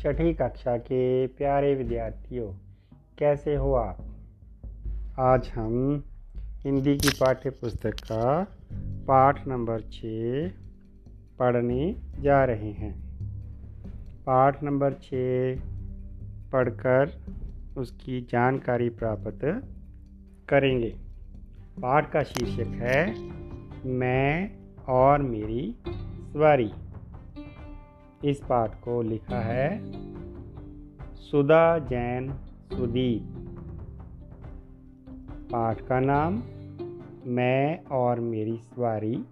छठी कक्षा के प्यारे विद्यार्थियों, कैसे हो आप? आज हम हिंदी की पाठ्य पुस्तक का पाठ नंबर छः पढ़ने जा रहे हैं। पाठ नंबर छः पढ़कर उसकी जानकारी प्राप्त करेंगे। पाठ का शीर्षक है, मैं और मेरी सवारी। इस पाठ को लिखा है, सुधा जैन सुदीप। पाठ का नाम, मैं और मेरी सवारी।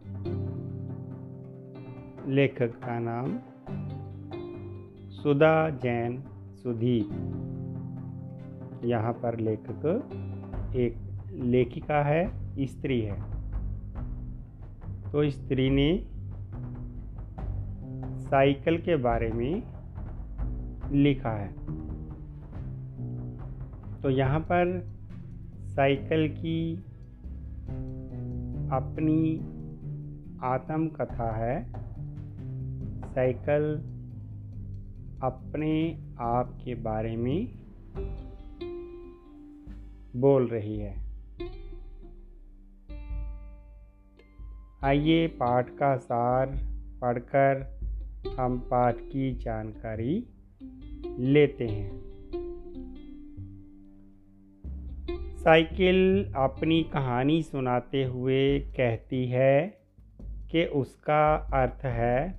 लेखक का नाम, सुधा जैन सुदीप। यहाँ पर लेखक एक लेखिका है, स्त्री है। तो स्त्री ने साइकिल के बारे में लिखा है। तो यहाँ पर साइकिल की अपनी आत्मकथा है। साइकिल अपने आप के बारे में बोल रही है। आइए पाठ का सार पढ़कर हम पाठ की जानकारी लेते हैं। साइकिल अपनी कहानी सुनाते हुए कहती है कि उसका अर्थ है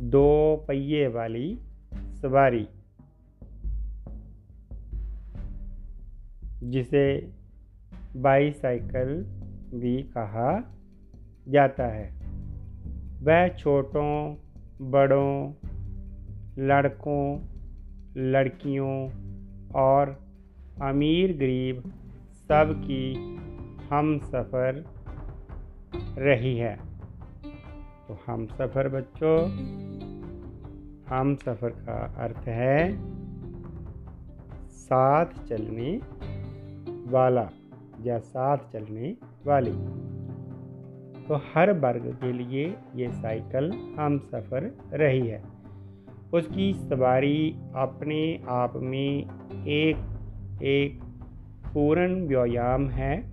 दो पहिए वाली सवारी, जिसे बाईसाइकिल भी कहा जाता है। वह छोटों बड़ों, लड़कों, लड़कियों और अमीर गरीब सब की हम सफ़र रही है। तो हम सफ़र बच्चों, हम सफ़र का अर्थ है साथ चलने वाला या साथ चलने वाली। तो हर वर्ग के लिए ये साइकिल हम सफ़र रही है। उसकी सवारी अपने आप में एक एक पूर्ण व्यायाम है।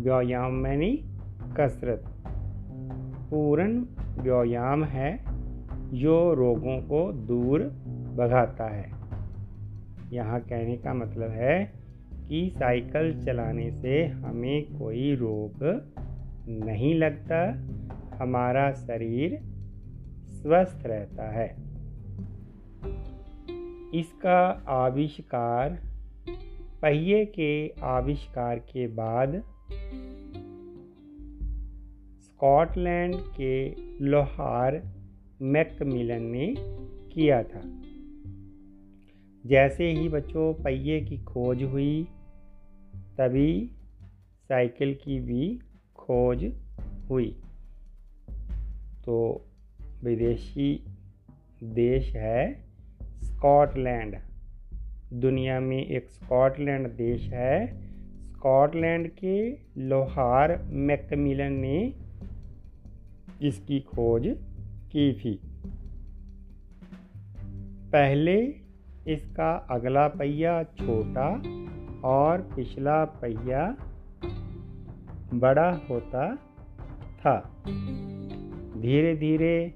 व्यायाम मैंने कसरत। पूर्ण व्यायाम है जो रोगों को दूर भगाता है। यहाँ कहने का मतलब है कि साइकिल चलाने से हमें कोई रोग नहीं लगता, हमारा शरीर स्वस्थ रहता है। इसका आविष्कार, पहिए के आविष्कार के बाद स्कॉटलैंड के लोहार मैकमिलन ने किया था। जैसे ही बच्चों पहिए की खोज हुई, तभी साइकिल की भी खोज हुई। तो विदेशी देश है स्कॉटलैंड। दुनिया में एक स्कॉटलैंड देश है। स्कॉटलैंड के लोहार मैकमिलन ने इसकी खोज की थी। पहले इसका अगला पहिया छोटा और पिछला पहिया बड़ा होता था। धीरे धीरे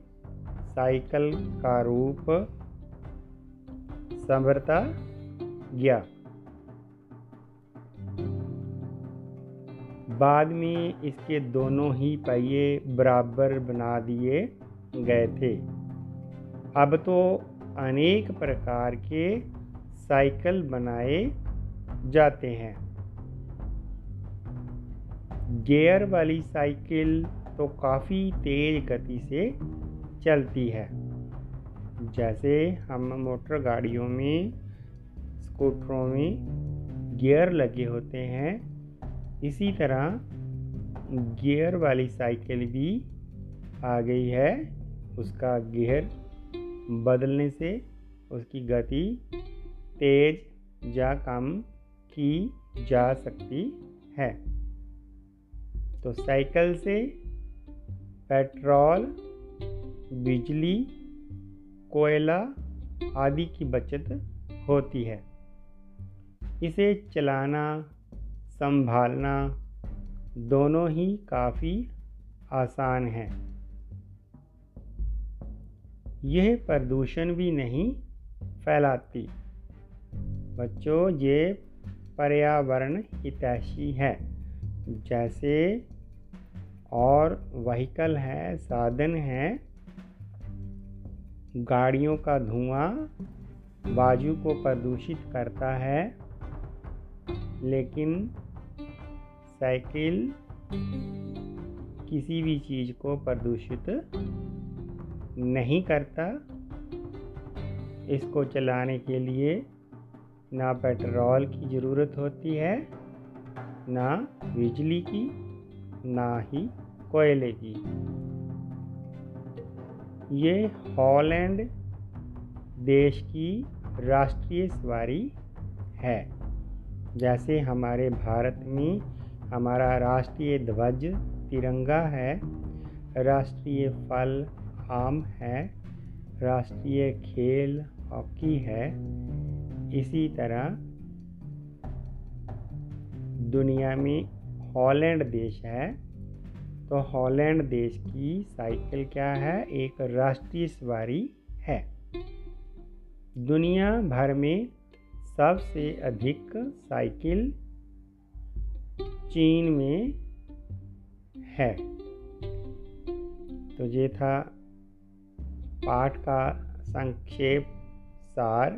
साइकिल का रूप संभरता गया। बाद में इसके दोनों ही पहिए बराबर बना दिए गए थे। अब तो अनेक प्रकार के साइकिल बनाए जाते हैं। गियर वाली साइकिल तो काफ़ी तेज़ गति से चलती है। जैसे हम मोटर गाड़ियों में, स्कूटरों में गियर लगे होते हैं, इसी तरह गियर वाली साइकिल भी आ गई है। उसका गियर बदलने से उसकी गति तेज या कम की जा सकती है। तो साइकिल से पेट्रोल बिजली, कोयला आदि की बचत होती है। इसे चलाना, संभालना दोनों ही काफ़ी आसान है। यह प्रदूषण भी नहीं फैलाती। बच्चों, ये पर्यावरण हितैषी है। जैसे और वहीकल है, साधन है, गाड़ियों का धुआँ वायु को प्रदूषित करता है, लेकिन साइकिल किसी भी चीज़ को प्रदूषित नहीं करता। इसको चलाने के लिए ना पेट्रोल की ज़रूरत होती है, ना बिजली की। ना ही कोयले की ये हॉलैंड देश की राष्ट्रीय सवारी है। जैसे हमारे भारत में हमारा राष्ट्रीय ध्वज तिरंगा है, राष्ट्रीय फल आम है, राष्ट्रीय खेल हॉकी है, इसी तरह दुनिया में हॉलैंड देश है तो हॉलैंड देश की साइकिल क्या है? एक राष्ट्रीय सवारी है। दुनिया भर में सबसे अधिक साइकिल चीन में है। तो ये था पाठ का संक्षेप सार।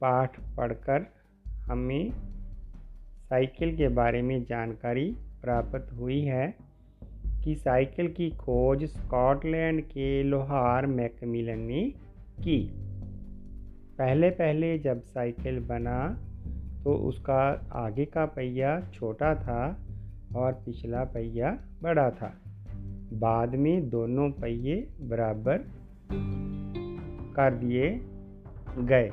पाठ पढ़कर हमें साइकिल के बारे में जानकारी प्राप्त हुई है कि साइकिल की खोज स्कॉटलैंड के लोहार मैकमिलन ने की। पहले पहले जब साइकिल बना तो उसका आगे का पहिया छोटा था और पिछला पहिया बड़ा था। बाद में दोनों पहिए बराबर कर दिए गए।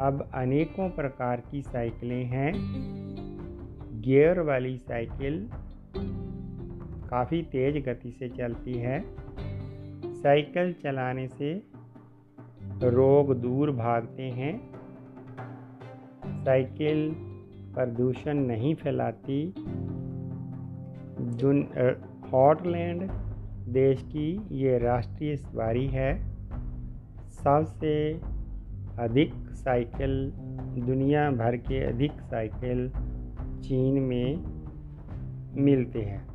अब अनेकों प्रकार की साइकिलें हैं। गियर वाली साइकिल काफ़ी तेज़ गति से चलती है। साइकिल चलाने से रोग दूर भागते हैं। साइकिल प्रदूषण नहीं फैलाती। हॉटलैंड देश की ये राष्ट्रीय सवारी है। सबसे अधिक साइकिल, दुनिया भर के अधिक साइकिल चीन में मिलते हैं।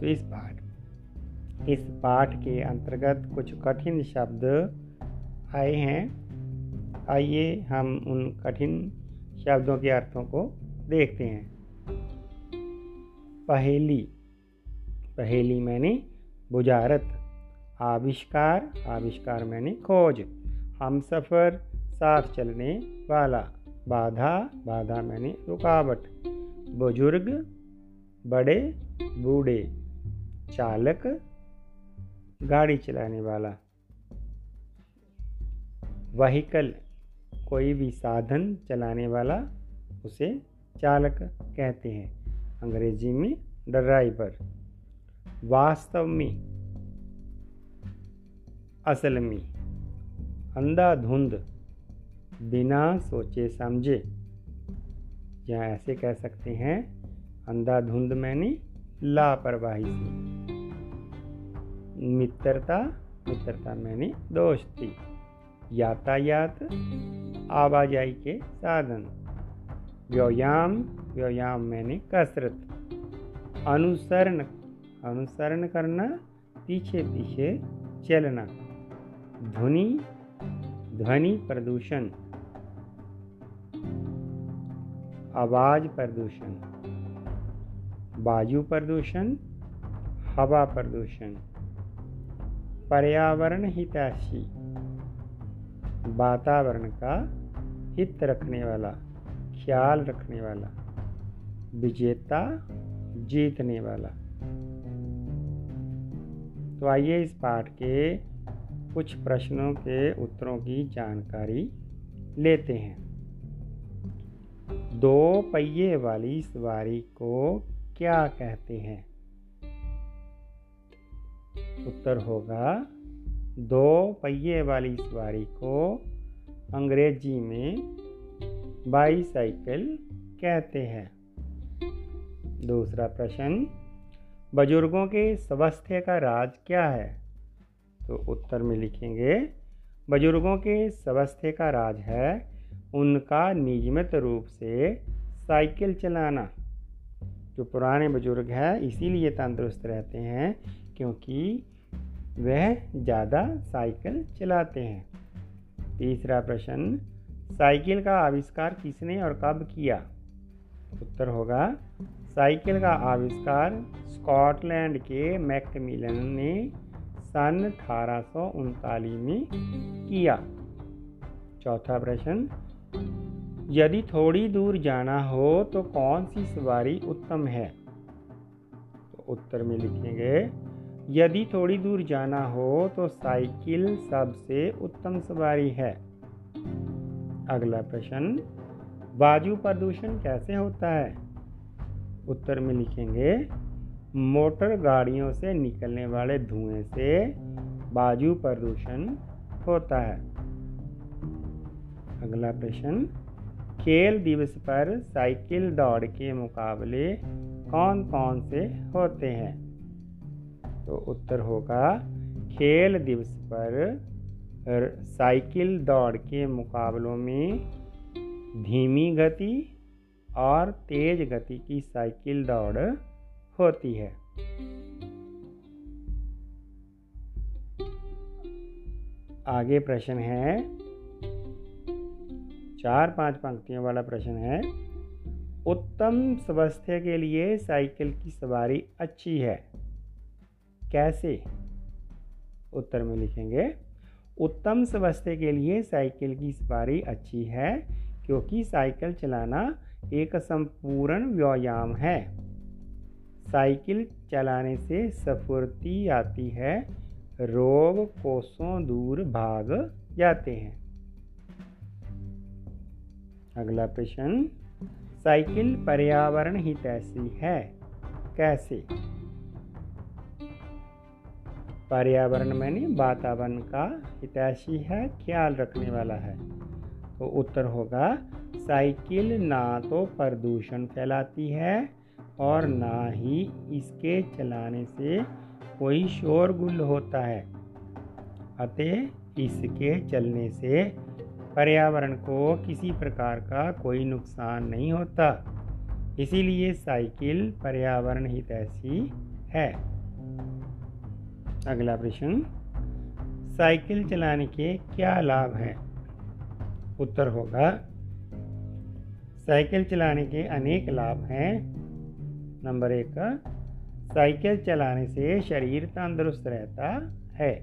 तो इस पाठ इस पाठ के अंतर्गत कुछ कठिन शब्द आए हैं। आइए हम उन कठिन शब्दों के अर्थों को देखते हैं। पहेली पहेली मैंने बुझारत आविष्कार आविष्कार मैंने खोज। हम सफ़र, साथ चलने वाला। बाधा बाधा मैंने रुकावट। बुज़ुर्ग, बड़े, बूढ़े। चालक, गाड़ी चलाने वाला। वहीकल, कोई भी साधन चलाने वाला, उसे चालक कहते हैं। अंग्रेज़ी में, ड्राइवर। वास्तव में असल में, अंधाधुंध बिना सोचे समझे। या ऐसे कह सकते हैं, अंधाधुंध मैंने लापरवाही से। मित्रता मित्रता मैंने दोस्ती यातायात, आवाजाही के साधन। व्यायाम व्यायाम मैंने कसरत। अनुसरण अनुसरण करना पीछे पीछे चलना। ध्वनि ध्वनि प्रदूषण। आवाज़ प्रदूषण। वायु प्रदूषण, हवा प्रदूषण। पर्यावरण हितैषी वातावरण का हित रखने वाला, ख्याल रखने वाला, विजेता जीतने वाला। तो आइए इस पाठ के कुछ प्रश्नों के उत्तरों की जानकारी लेते हैं। दो पहिए वाली सवारी को क्या कहते हैं? उत्तर होगा, दो पहिए वाली सवारी को अंग्रेज़ी में बाईसाइकिल कहते हैं। दूसरा प्रश्न, बुज़ुर्गों के स्वास्थ्य का राज क्या है? तो उत्तर में लिखेंगे, बुज़ुर्गों के स्वास्थ्य का राज है उनका नियमित रूप से साइकिल चलाना। जो पुराने बुज़ुर्ग हैं, इसीलिए तंदुरुस्त रहते हैं क्योंकि वह ज़्यादा साइकिल चलाते हैं। तीसरा प्रश्न, साइकिल का आविष्कार किसने और कब किया? उत्तर होगा, साइकिल का आविष्कार स्कॉटलैंड के मैकमिलन ने सन अठारह में किया। चौथा प्रश्न, यदि थोड़ी दूर जाना हो तो कौन सी सवारी उत्तम है? तो उत्तर में लिखेंगे, यदि थोड़ी दूर जाना हो तो साइकिल सबसे उत्तम सवारी है। अगला प्रश्न, वायु प्रदूषण कैसे होता है? उत्तर में लिखेंगे मोटर गाड़ियों से निकलने वाले धुएँ से वायु प्रदूषण होता है। अगला प्रश्न, खेल दिवस पर साइकिल दौड़ के मुकाबले कौन कौन से होते हैं? तो उत्तर होगा, खेल दिवस पर साइकिल दौड़ के मुकाबलों में धीमी गति और तेज गति की साइकिल दौड़ होती है। आगे प्रश्न है। चार पाँच पंक्तियों वाला प्रश्न है। उत्तम स्वास्थ्य के लिए साइकिल की सवारी अच्छी है। कैसे? उत्तर में लिखेंगे। उत्तम स्वास्थ्य के लिए साइकिल की सवारी अच्छी है, क्योंकि साइकिल चलाना एक संपूर्ण व्यायाम है। साइकिल चलाने से सफुर्ती आती है, रोग कोसों दूर भाग जाते हैं। अगला प्रश्न, साइकिल पर्यावरण हितैषी है, कैसे? पर्यावरण मैंने वातावरण का हितैषी है, ख्याल रखने वाला है। तो उत्तर होगा, साइकिल ना तो प्रदूषण फैलाती है और ना ही इसके चलाने से कोई शोरगुल होता है। अतः इसके चलने से पर्यावरण को किसी प्रकार का कोई नुकसान नहीं होता। इसीलिए साइकिल पर्यावरण हितैषी है। अगला प्रश्न, साइकिल चलाने के क्या लाभ हैं? उत्तर होगा, साइकिल चलाने के अनेक लाभ हैं। नंबर एक साइकिल चलाने से शरीर तंदुरुस्त रहता है।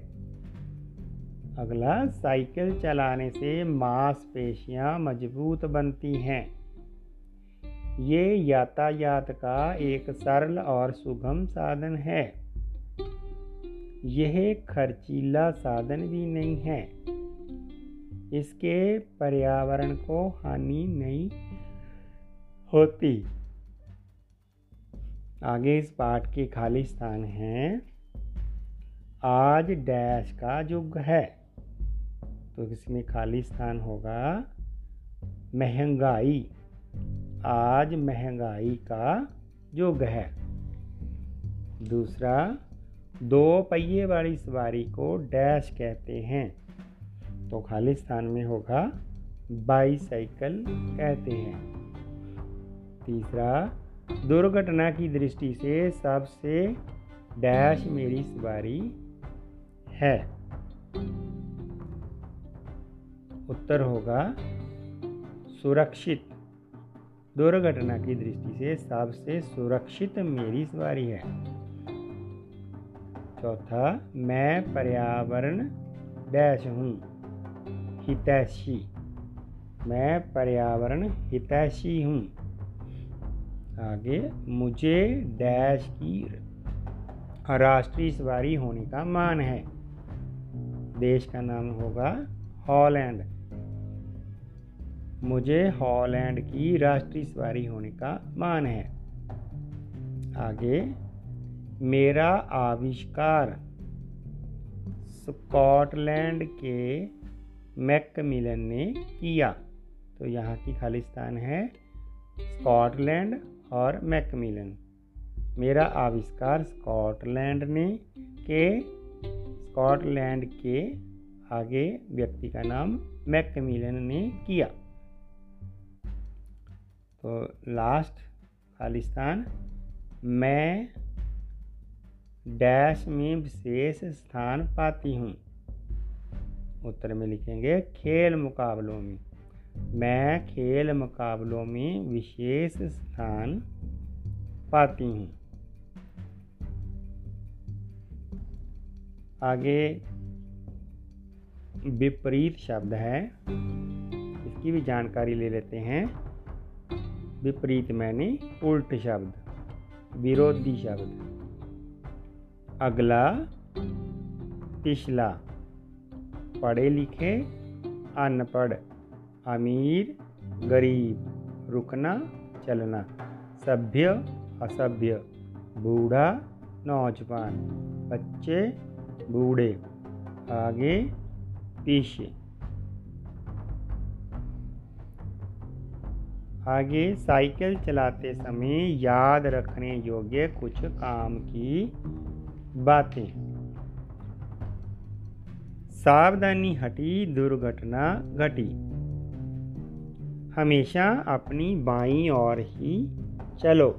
अगला, साइकिल चलाने से मांसपेशियाँ मज़बूत बनती हैं। ये यातायात का एक सरल और सुगम साधन है। यह खर्चीला साधन भी नहीं है। इसके पर्यावरण को हानि नहीं होती। आगे इस पाठ के खाली स्थान हैं। आज डैश का युग है। तो इसमें खाली स्थान होगा महँगाई। आज महँगाई का युग है। दूसरा, दो पहिए वाली सवारी को डैश कहते हैं। तो खाली स्थान में होगा बाईसाइकिल कहते हैं। तीसरा दुर्घटना की दृष्टि से सबसे डैश मेरी सवारी है। उत्तर होगा, सुरक्षित। दुर्घटना की दृष्टि से सबसे सुरक्षित मेरी सवारी है। चौथा, मैं पर्यावरण डैश हूँ, हितैषी। मैं पर्यावरण हितैषी हूँ। आगे, मुझे डैश की राष्ट्रीय सवारी होने का मान है। देश का नाम होगा हॉलैंड। मुझे हॉलैंड की राष्ट्रीय सवारी होने का मान है। आगे, मेरा आविष्कार स्कॉटलैंड के मैकमिलन ने किया। तो यहाँ की खालिस्तान है स्कॉटलैंड। और मैकमिलन। मेरा आविष्कार स्कॉटलैंड ने के, स्कॉटलैंड के आगे व्यक्ति का नाम मैकमिलन ने किया। तो लास्ट खालिस्तान, मैं डैश में विशेष स्थान पाती हूँ। उत्तर में लिखेंगे खेल मुकाबलों में। मैं खेल मुकाबलों में विशेष स्थान पाती हूँ। आगे विपरीत शब्द है। इसकी भी जानकारी ले लेते हैं। विपरीत मैंने उल्ट शब्द, विरोधी शब्द। अगला, पिछला, पढ़े लिखे, अनपढ़। अमीर, गरीब, रुकना, चलना, सभ्य, असभ्य, बूढ़ा, नौजवान, बच्चे, बूढ़े, आगे, पीछे। आगे साइकिल चलाते समय याद रखने योग्य कुछ काम की बातें। सावधानी हटी, दुर्घटना घटी। हमेशा अपनी बाई ओर ही चलो।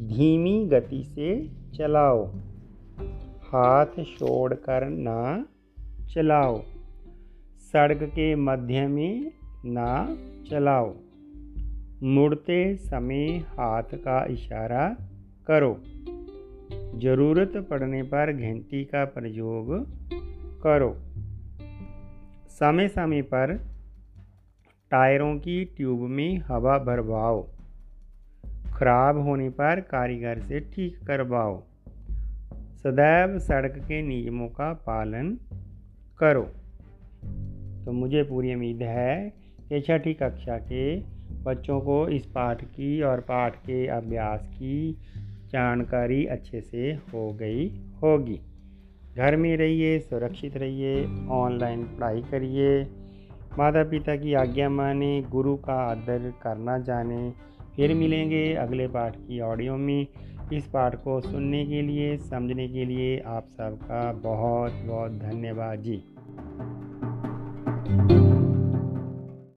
धीमी गति से चलाओ। हाथ छोड़कर ना चलाओ। सड़क के मध्य में ना चलाओ। मुड़ते समय हाथ का इशारा करो। ज़रूरत पड़ने पर घंटी का प्रयोग करो। समय समय पर टायरों की ट्यूब में हवा भरवाओ। खराब होने पर कारीगर से ठीक करवाओ। सदैव सड़क के नियमों का पालन करो। तो मुझे पूरी उम्मीद है कि छठी कक्षा के बच्चों को इस पाठ की और पाठ के अभ्यास की जानकारी अच्छे से हो गई होगी। घर में रहिए, सुरक्षित रहिए ऑनलाइन पढ़ाई करिए। माता पिता की आज्ञा माने, गुरु का आदर करना जाने। फिर मिलेंगे अगले पाठ की ऑडियो में। इस पाठ को सुनने के लिए, समझने के लिए आप सबका बहुत बहुत धन्यवाद जी।